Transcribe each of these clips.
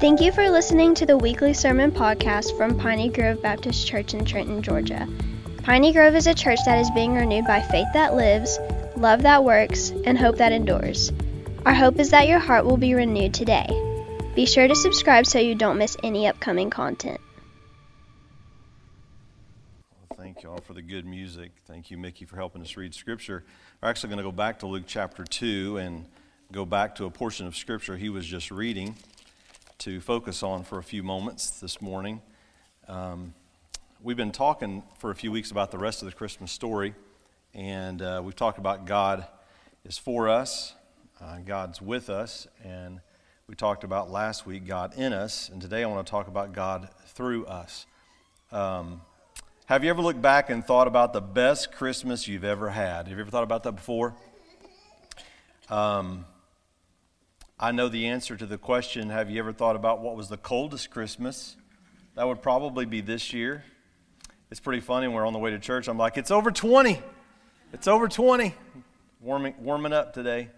Thank you for listening to the weekly sermon podcast from Piney Grove Baptist Church in Trenton, Georgia. Piney Grove is a church that is being renewed by faith that lives, love that works, and hope that endures. Our hope is that your heart will be renewed today. Be sure to subscribe so you don't miss any upcoming content. Thank you all for the good music. Thank you, Mickey, for helping us read Scripture. We're actually going to go back to Luke chapter 2 and go back to a portion of Scripture he was just reading to focus on for a few moments this morning. Um, we've been talking for a few weeks about the rest of the Christmas story, and uh, we've talked about God is for us, uh, God's with us, and we talked about last week God in us, and today I want to talk about God through us. Um, have you ever looked back and thought about the best Christmas you've ever had? Have you ever thought about that before? Um, I know the answer to the question Have you ever thought about what was the coldest Christmas? That would probably be this year. It's pretty funny. We're on the way to church. I'm like, It's over 20. It's over 20. Warming, warming up today.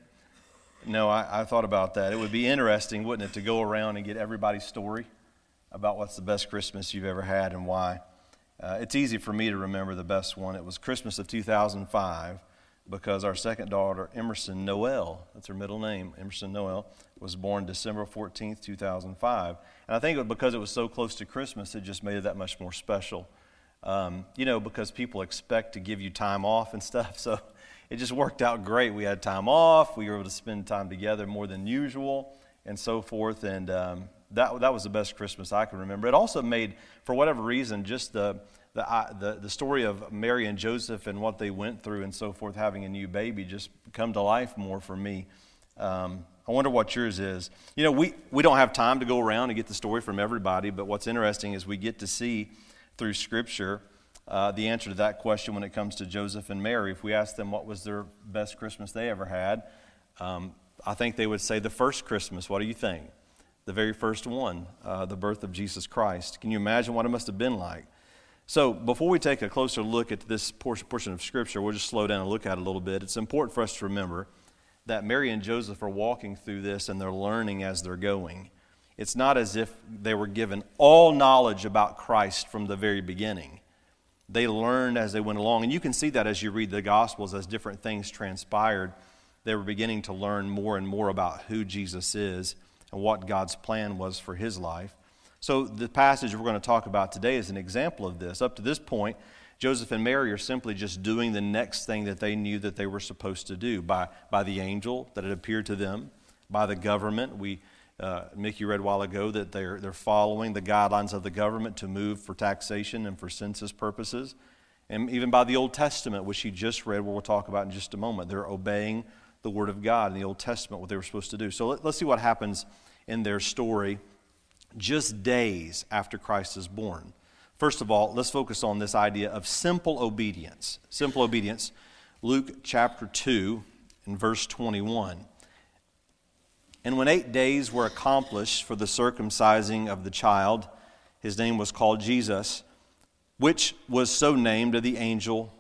No, I, I thought about that. It would be interesting, wouldn't it, to go around and get everybody's story about what's the best Christmas you've ever had and why. Uh, it's easy for me to remember the best one. It was Christmas of 2005 because our second daughter, Emerson Noel, that's her middle name, Emerson Noel, was born December 14th, 2005. And I think it because it was so close to Christmas, it just made it that much more special. Um, you know, because people expect to give you time off and stuff. So it just worked out great. We had time off, we were able to spend time together more than usual, and so forth. And um, that, that was the best Christmas I can remember. It also made, for whatever reason, just the the, uh, the, the story of Mary and Joseph and what they went through and so forth, having a new baby, just come to life more for me. Um, I wonder what yours is. You know, we, we don't have time to go around and get the story from everybody, but what's interesting is we get to see through Scripture uh, the answer to that question when it comes to Joseph and Mary. If we ask them what was their best Christmas they ever had, um, I think they would say the first Christmas. What do you think? The very first one, uh, the birth of Jesus Christ. Can you imagine what it must have been like? So, before we take a closer look at this portion of Scripture, we'll just slow down and look at it a little bit. It's important for us to remember that Mary and Joseph are walking through this and they're learning as they're going. It's not as if they were given all knowledge about Christ from the very beginning. They learned as they went along. And you can see that as you read the Gospels, as different things transpired. They were beginning to learn more and more about who Jesus is and what God's plan was for his life. So, the passage we're going to talk about today is an example of this. Up to this point, Joseph and Mary are simply just doing the next thing that they knew that they were supposed to do by, by the angel that had appeared to them, by the government. We, uh, Mickey read a while ago that they're, they're following the guidelines of the government to move for taxation and for census purposes. And even by the Old Testament, which he just read, we'll talk about in just a moment. They're obeying the Word of God in the Old Testament, what they were supposed to do. So let, let's see what happens in their story just days after Christ is born. First of all, let's focus on this idea of simple obedience. Simple obedience. Luke chapter 2 and verse 21. And when eight days were accomplished for the circumcising of the child, his name was called Jesus, which was so named to the angel,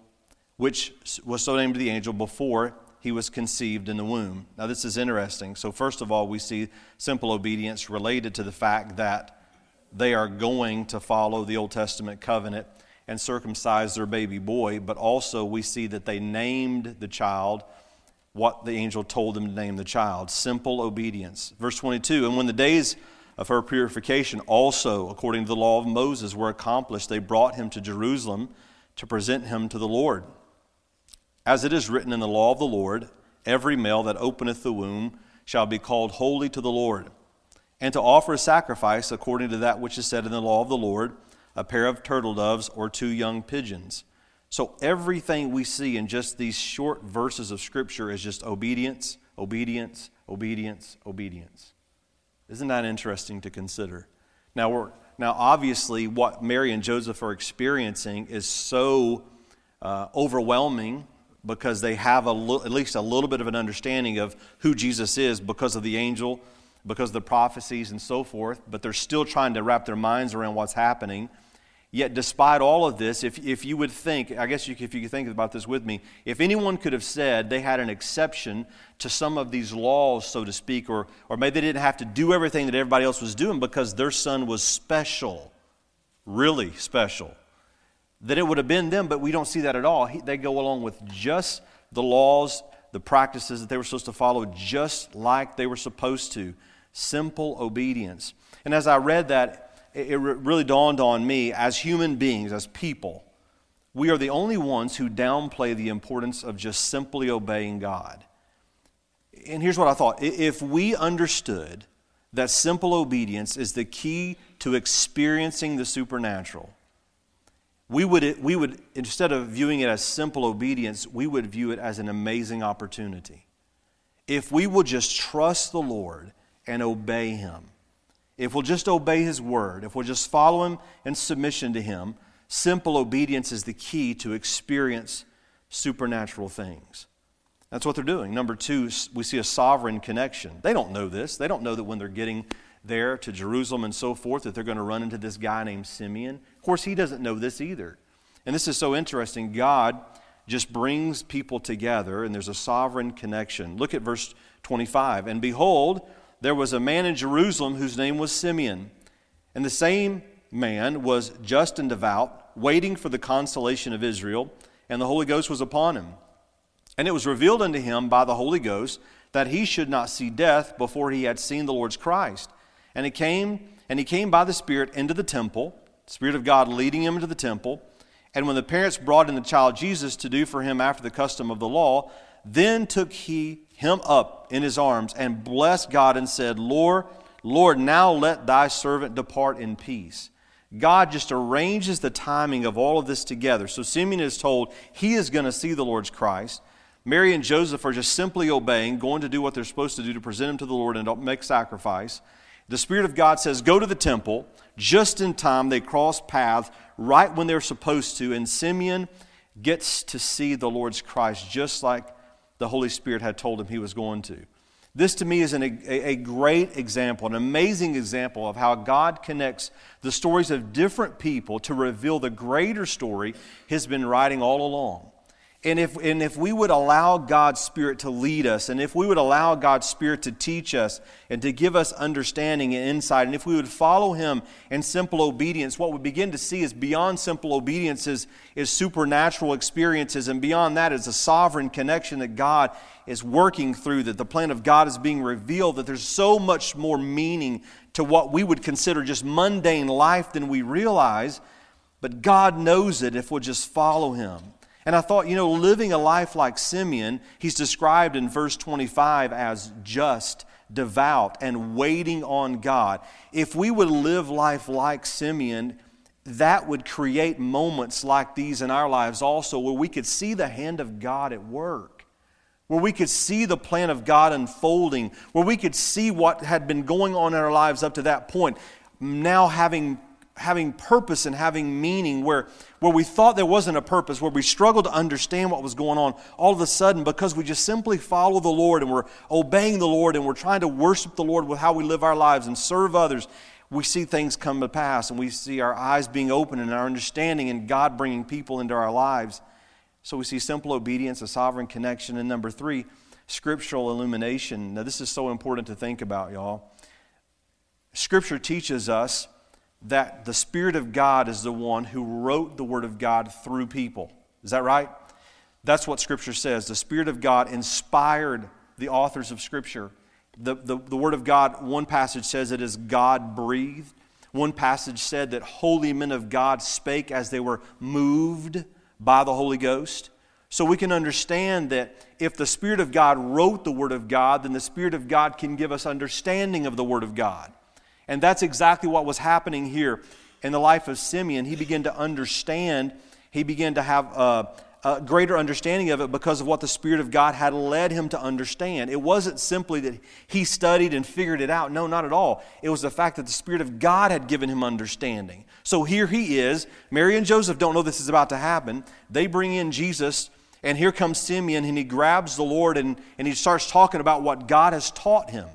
which was so named to the angel before he was conceived in the womb. Now, this is interesting. So, first of all, we see simple obedience related to the fact that they are going to follow the Old Testament covenant and circumcise their baby boy, but also we see that they named the child what the angel told them to name the child simple obedience. Verse 22 And when the days of her purification also, according to the law of Moses, were accomplished, they brought him to Jerusalem to present him to the Lord. As it is written in the law of the Lord, every male that openeth the womb shall be called holy to the Lord, and to offer a sacrifice according to that which is said in the law of the Lord, a pair of turtle doves or two young pigeons. So everything we see in just these short verses of Scripture is just obedience, obedience, obedience, obedience. Isn't that interesting to consider? Now, we're, now obviously, what Mary and Joseph are experiencing is so uh, overwhelming because they have a li- at least a little bit of an understanding of who Jesus is because of the angel, because of the prophecies and so forth, but they're still trying to wrap their minds around what's happening. Yet, despite all of this, if, if you would think, I guess you, if you could think about this with me, if anyone could have said they had an exception to some of these laws, so to speak, or, or maybe they didn't have to do everything that everybody else was doing because their son was special, really special, that it would have been them, but we don't see that at all. He, they go along with just the laws, the practices that they were supposed to follow, just like they were supposed to. Simple obedience. And as I read that, it really dawned on me as human beings, as people, we are the only ones who downplay the importance of just simply obeying God. And here's what I thought if we understood that simple obedience is the key to experiencing the supernatural, we would, we would, instead of viewing it as simple obedience, we would view it as an amazing opportunity. If we will just trust the Lord and obey Him, if we'll just obey His word, if we'll just follow Him in submission to Him, simple obedience is the key to experience supernatural things. That's what they're doing. Number two, we see a sovereign connection. They don't know this. They don't know that when they're getting there to Jerusalem and so forth, that they're going to run into this guy named Simeon. Of course, he doesn't know this either. And this is so interesting. God just brings people together, and there's a sovereign connection. Look at verse 25. And behold, there was a man in Jerusalem whose name was Simeon. And the same man was just and devout, waiting for the consolation of Israel, and the Holy Ghost was upon him. And it was revealed unto him by the Holy Ghost that he should not see death before he had seen the Lord's Christ. And he came, and he came by the Spirit into the temple, Spirit of God leading him into the temple. And when the parents brought in the child Jesus to do for him after the custom of the law, then took he him up in his arms and blessed God and said, Lord, Lord, now let thy servant depart in peace. God just arranges the timing of all of this together. So Simeon is told he is going to see the Lord's Christ. Mary and Joseph are just simply obeying, going to do what they're supposed to do to present him to the Lord and make sacrifice. The Spirit of God says, Go to the temple. Just in time, they cross paths right when they're supposed to, and Simeon gets to see the Lord's Christ just like the Holy Spirit had told him he was going to. This to me is an, a, a great example, an amazing example of how God connects the stories of different people to reveal the greater story He's been writing all along. And if, and if we would allow God's Spirit to lead us, and if we would allow God's Spirit to teach us and to give us understanding and insight, and if we would follow Him in simple obedience, what we begin to see is beyond simple obedience is, is supernatural experiences, and beyond that is a sovereign connection that God is working through, that the plan of God is being revealed, that there's so much more meaning to what we would consider just mundane life than we realize. But God knows it if we'll just follow Him. And I thought, you know, living a life like Simeon, he's described in verse 25 as just, devout, and waiting on God. If we would live life like Simeon, that would create moments like these in our lives also where we could see the hand of God at work, where we could see the plan of God unfolding, where we could see what had been going on in our lives up to that point now having having purpose and having meaning where, where we thought there wasn't a purpose, where we struggled to understand what was going on, all of a sudden, because we just simply follow the Lord and we're obeying the Lord and we're trying to worship the Lord with how we live our lives and serve others, we see things come to pass and we see our eyes being open and our understanding and God bringing people into our lives. So we see simple obedience, a sovereign connection. And number three, scriptural illumination. Now, this is so important to think about, y'all. Scripture teaches us that the Spirit of God is the one who wrote the Word of God through people. Is that right? That's what Scripture says. The Spirit of God inspired the authors of Scripture. The, the, the Word of God, one passage says it is God breathed. One passage said that holy men of God spake as they were moved by the Holy Ghost. So we can understand that if the Spirit of God wrote the Word of God, then the Spirit of God can give us understanding of the Word of God. And that's exactly what was happening here in the life of Simeon. He began to understand, he began to have a, a, greater understanding of it because of what the Spirit of God had led him to understand. It wasn't simply that he studied and figured it out. No, not at all. It was the fact that the Spirit of God had given him understanding. So here he is. Mary and Joseph don't know this is about to happen. They bring in Jesus. And here comes Simeon, and he grabs the Lord and, and he starts talking about what God has taught him.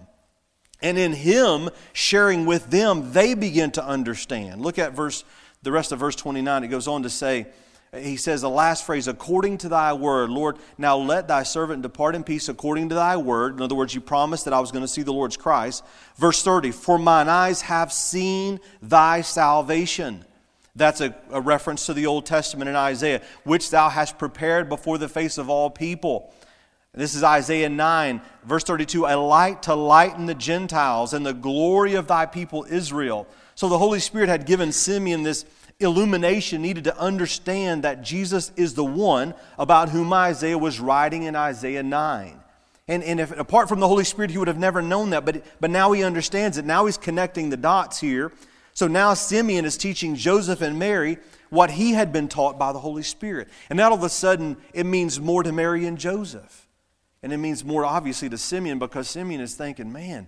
And in him sharing with them, they begin to understand. Look at verse the rest of verse 29, it goes on to say, he says the last phrase, according to thy word, Lord, now let thy servant depart in peace according to thy word. In other words, you promised that I was going to see the Lord's Christ. Verse 30, for mine eyes have seen thy salvation. That's a, a reference to the Old Testament in Isaiah, which thou hast prepared before the face of all people. This is Isaiah 9, verse 32 a light to lighten the Gentiles and the glory of thy people Israel. So the Holy Spirit had given Simeon this illumination needed to understand that Jesus is the one about whom Isaiah was writing in Isaiah 9. And, and if apart from the Holy Spirit, he would have never known that, but, but now he understands it. Now he's connecting the dots here. So now Simeon is teaching Joseph and Mary what he had been taught by the Holy Spirit. And now all of a sudden, it means more to Mary and Joseph. And it means more obviously to Simeon because Simeon is thinking, man,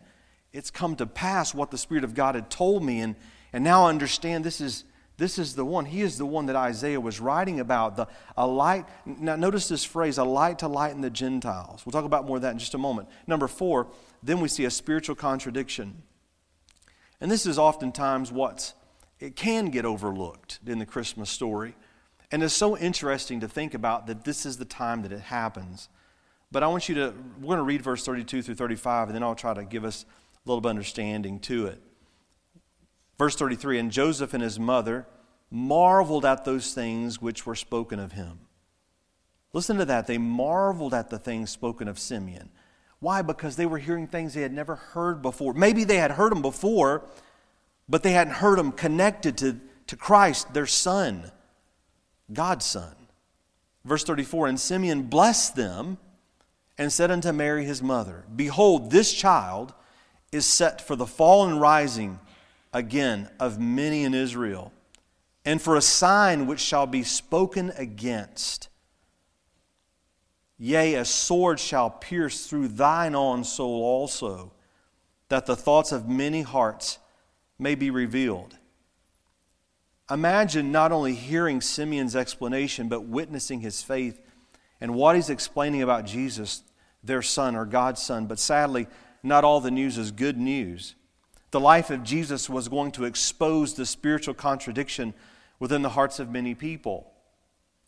it's come to pass what the Spirit of God had told me. And, and now I understand this is, this is the one. He is the one that Isaiah was writing about. The, a light. Now, notice this phrase, a light to lighten the Gentiles. We'll talk about more of that in just a moment. Number four, then we see a spiritual contradiction. And this is oftentimes what's, it can get overlooked in the Christmas story. And it's so interesting to think about that this is the time that it happens. But I want you to, we're going to read verse 32 through 35, and then I'll try to give us a little bit of understanding to it. Verse 33 And Joseph and his mother marveled at those things which were spoken of him. Listen to that. They marveled at the things spoken of Simeon. Why? Because they were hearing things they had never heard before. Maybe they had heard them before, but they hadn't heard them connected to, to Christ, their son, God's son. Verse 34 And Simeon blessed them and said unto Mary his mother, Behold, this child is set for the fall and rising again of many in Israel, and for a sign which shall be spoken against. Yea, a sword shall pierce through thine own soul also, that the thoughts of many hearts may be revealed. Imagine not only hearing Simeon's explanation, but witnessing his faith and what he's explaining about Jesus, their son or God's son. But sadly, not all the news is good news the life of Jesus was going to expose the spiritual contradiction within the hearts of many people.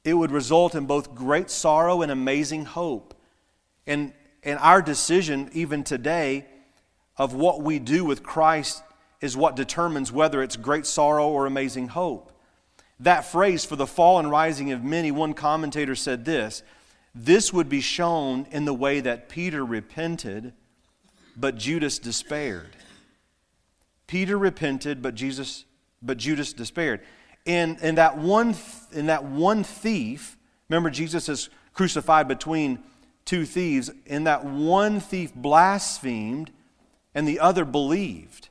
It would result in both great sorrow and amazing hope. And, and our decision, even today, of what we do with Christ is what determines whether it's great sorrow or amazing hope. That phrase, for the fall and rising of many, one commentator said this this would be shown in the way that Peter repented, but Judas despaired. Peter repented, but Jesus, but Judas despaired. And, in, that one, in that one thief, remember Jesus is crucified between two thieves. In that one thief blasphemed, and the other believed.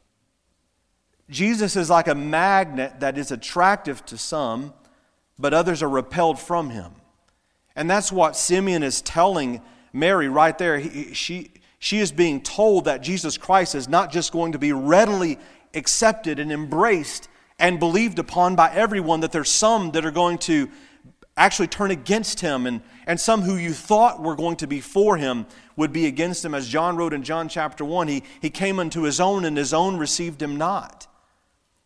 Jesus is like a magnet that is attractive to some, but others are repelled from him. And that's what Simeon is telling Mary right there. He, she, she is being told that Jesus Christ is not just going to be readily accepted and embraced and believed upon by everyone, that there's some that are going to actually turn against him, and, and some who you thought were going to be for him would be against him. As John wrote in John chapter 1, he, he came unto his own, and his own received him not.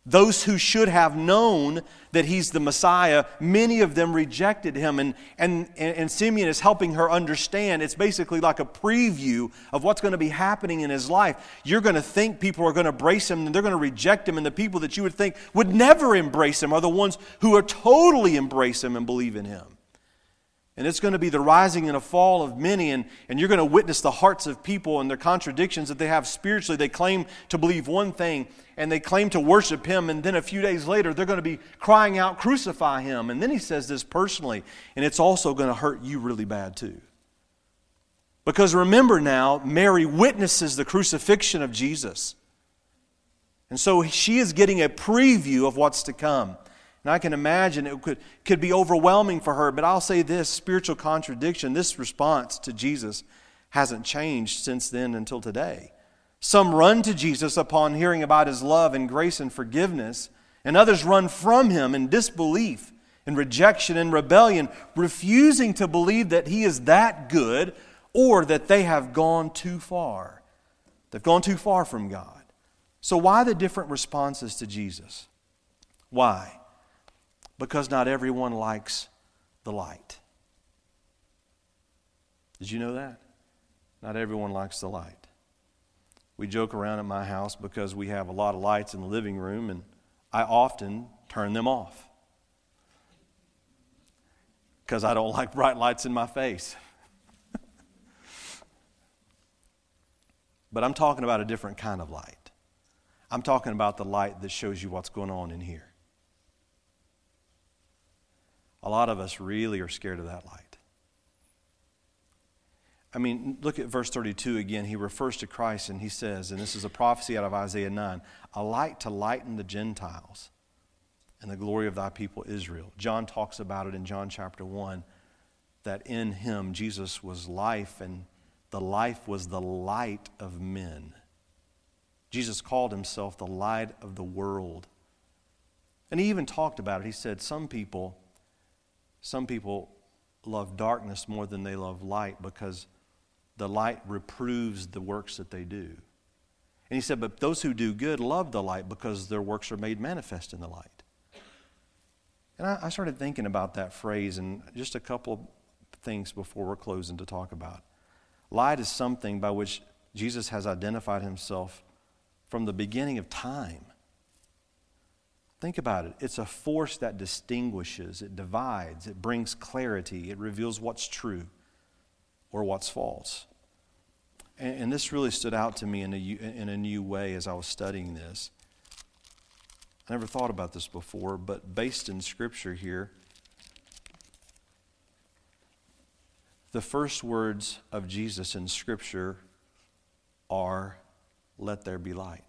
Those who should have known that he's the Messiah, many of them rejected him. And, and, and Simeon is helping her understand it's basically like a preview of what's going to be happening in his life. You're going to think people are going to embrace him and they're going to reject him, and the people that you would think would never embrace him are the ones who are totally embrace him and believe in him. And it's going to be the rising and a fall of many, and, and you're going to witness the hearts of people and their contradictions that they have spiritually. They claim to believe one thing and they claim to worship him, and then a few days later, they're going to be crying out, Crucify him. And then he says this personally, and it's also going to hurt you really bad too. Because remember now, Mary witnesses the crucifixion of Jesus. And so she is getting a preview of what's to come. And I can imagine it could, could be overwhelming for her, but I'll say this spiritual contradiction, this response to Jesus hasn't changed since then until today. Some run to Jesus upon hearing about his love and grace and forgiveness, and others run from him in disbelief and rejection and rebellion, refusing to believe that he is that good or that they have gone too far. They've gone too far from God. So, why the different responses to Jesus? Why? Because not everyone likes the light. Did you know that? Not everyone likes the light. We joke around at my house because we have a lot of lights in the living room, and I often turn them off because I don't like bright lights in my face. but I'm talking about a different kind of light. I'm talking about the light that shows you what's going on in here. A lot of us really are scared of that light. I mean, look at verse 32 again. He refers to Christ and he says, and this is a prophecy out of Isaiah 9 a light to lighten the Gentiles and the glory of thy people Israel. John talks about it in John chapter 1 that in him Jesus was life and the life was the light of men. Jesus called himself the light of the world. And he even talked about it. He said, Some people, some people love darkness more than they love light because the light reproves the works that they do. And he said, But those who do good love the light because their works are made manifest in the light. And I, I started thinking about that phrase and just a couple things before we're closing to talk about. Light is something by which Jesus has identified himself from the beginning of time. Think about it. It's a force that distinguishes, it divides, it brings clarity, it reveals what's true or what's false. And, and this really stood out to me in a, in a new way as I was studying this. I never thought about this before, but based in Scripture here, the first words of Jesus in Scripture are, Let there be light.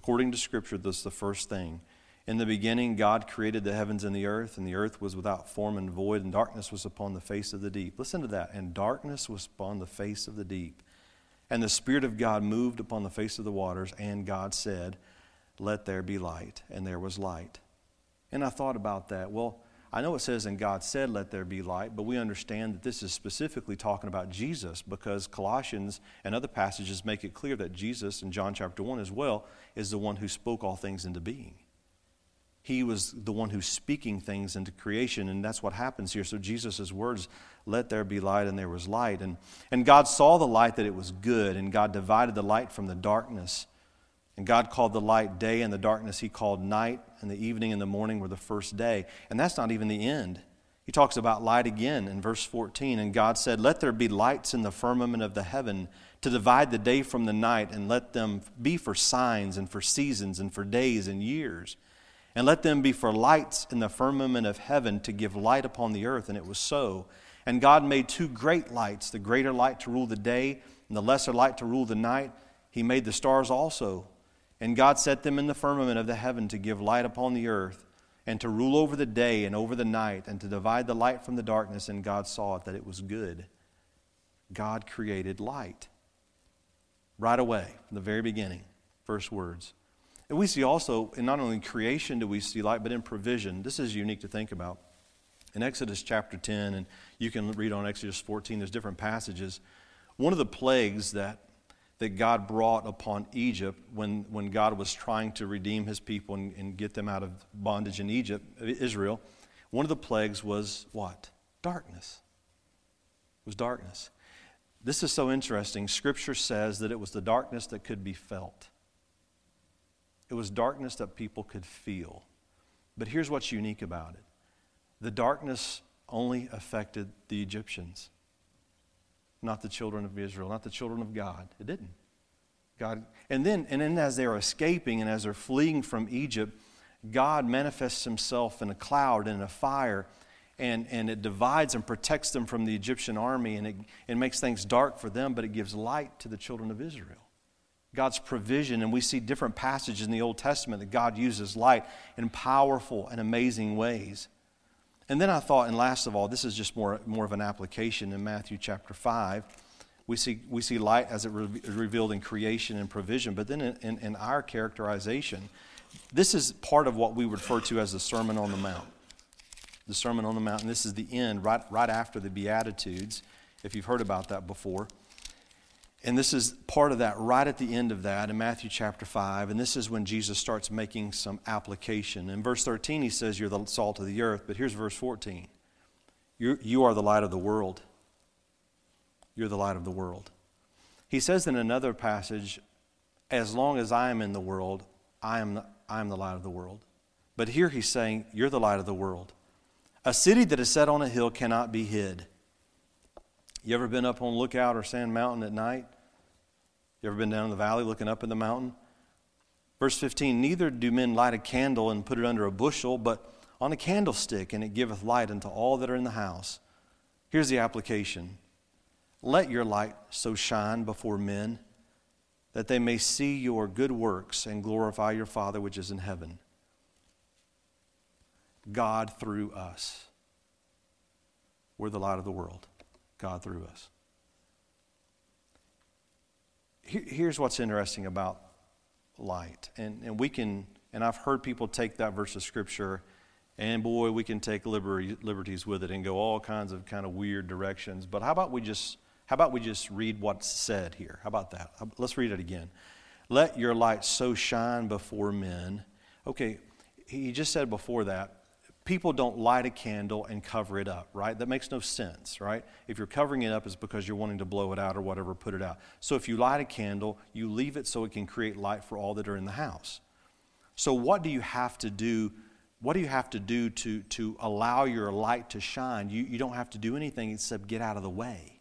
According to Scripture, this is the first thing. In the beginning, God created the heavens and the earth, and the earth was without form and void, and darkness was upon the face of the deep. Listen to that. And darkness was upon the face of the deep. And the Spirit of God moved upon the face of the waters, and God said, Let there be light. And there was light. And I thought about that. Well, I know it says, and God said, Let there be light, but we understand that this is specifically talking about Jesus because Colossians and other passages make it clear that Jesus, in John chapter 1 as well, is the one who spoke all things into being. He was the one who's speaking things into creation, and that's what happens here. So Jesus' words, let there be light, and there was light. And, and God saw the light that it was good, and God divided the light from the darkness. And God called the light day, and the darkness he called night, and the evening and the morning were the first day. And that's not even the end. He talks about light again in verse 14. And God said, Let there be lights in the firmament of the heaven to divide the day from the night, and let them be for signs and for seasons and for days and years and let them be for lights in the firmament of heaven to give light upon the earth. And it was so. And God made two great lights the greater light to rule the day, and the lesser light to rule the night. He made the stars also. And God set them in the firmament of the heaven to give light upon the earth, and to rule over the day and over the night, and to divide the light from the darkness. And God saw it that it was good. God created light. Right away, from the very beginning, first words. And we see also, in not only creation do we see light, but in provision. This is unique to think about. In Exodus chapter 10, and you can read on Exodus 14, there's different passages. One of the plagues that, that God brought upon Egypt when, when God was trying to redeem his people and, and get them out of bondage in Egypt, Israel, one of the plagues was what? Darkness. It was darkness. This is so interesting. Scripture says that it was the darkness that could be felt. It was darkness that people could feel. But here's what's unique about it the darkness only affected the Egyptians, not the children of Israel, not the children of God. It didn't. God, and then, and then as they're escaping and as they're fleeing from Egypt, God manifests himself in a cloud and in a fire, and, and it divides and protects them from the Egyptian army, and it, it makes things dark for them, but it gives light to the children of Israel. God's provision, and we see different passages in the Old Testament that God uses light in powerful and amazing ways. And then I thought, and last of all, this is just more, more of an application in Matthew chapter 5. We see, we see light as it re- revealed in creation and provision, but then in, in, in our characterization, this is part of what we refer to as the Sermon on the Mount. The Sermon on the Mount, and this is the end, right, right after the Beatitudes, if you've heard about that before. And this is part of that right at the end of that in Matthew chapter 5. And this is when Jesus starts making some application. In verse 13, he says, You're the salt of the earth. But here's verse 14 You're, You are the light of the world. You're the light of the world. He says in another passage, As long as I am in the world, I am, I am the light of the world. But here he's saying, You're the light of the world. A city that is set on a hill cannot be hid. You ever been up on Lookout or Sand Mountain at night? You ever been down in the valley looking up in the mountain? Verse 15 Neither do men light a candle and put it under a bushel, but on a candlestick, and it giveth light unto all that are in the house. Here's the application Let your light so shine before men that they may see your good works and glorify your Father which is in heaven. God through us. We're the light of the world. God through us. Here's what's interesting about light. And, and we can, and I've heard people take that verse of Scripture, and boy, we can take liberty, liberties with it and go all kinds of kind of weird directions. But how about we just, how about we just read what's said here? How about that? Let's read it again. Let your light so shine before men. Okay, he just said before that, people don't light a candle and cover it up, right? That makes no sense, right? If you're covering it up, it's because you're wanting to blow it out or whatever, put it out. So if you light a candle, you leave it so it can create light for all that are in the house. So what do you have to do? What do you have to do to, to allow your light to shine? You, you don't have to do anything except get out of the way.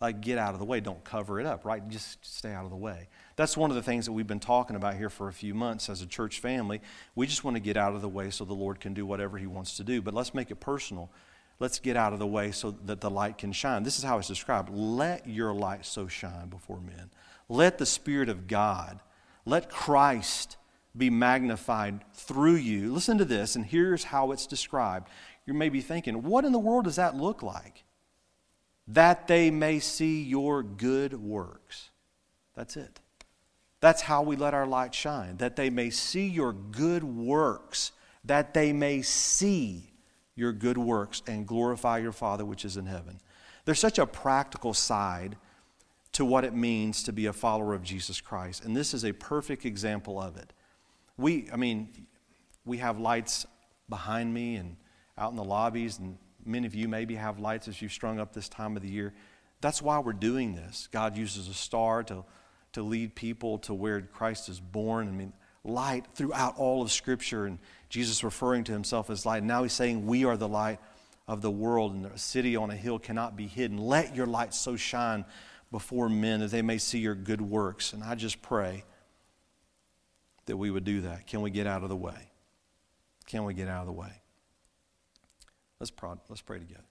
Like, get out of the way. Don't cover it up, right? Just stay out of the way. That's one of the things that we've been talking about here for a few months as a church family. We just want to get out of the way so the Lord can do whatever He wants to do. But let's make it personal. Let's get out of the way so that the light can shine. This is how it's described let your light so shine before men. Let the Spirit of God, let Christ be magnified through you. Listen to this, and here's how it's described. You may be thinking, what in the world does that look like? that they may see your good works. That's it. That's how we let our light shine, that they may see your good works, that they may see your good works and glorify your Father which is in heaven. There's such a practical side to what it means to be a follower of Jesus Christ, and this is a perfect example of it. We, I mean, we have lights behind me and out in the lobbies and Many of you maybe have lights as you've strung up this time of the year. That's why we're doing this. God uses a star to, to lead people to where Christ is born. I mean, light throughout all of Scripture, and Jesus referring to himself as light. Now he's saying, We are the light of the world, and a city on a hill cannot be hidden. Let your light so shine before men that they may see your good works. And I just pray that we would do that. Can we get out of the way? Can we get out of the way? Let's, let's pray together.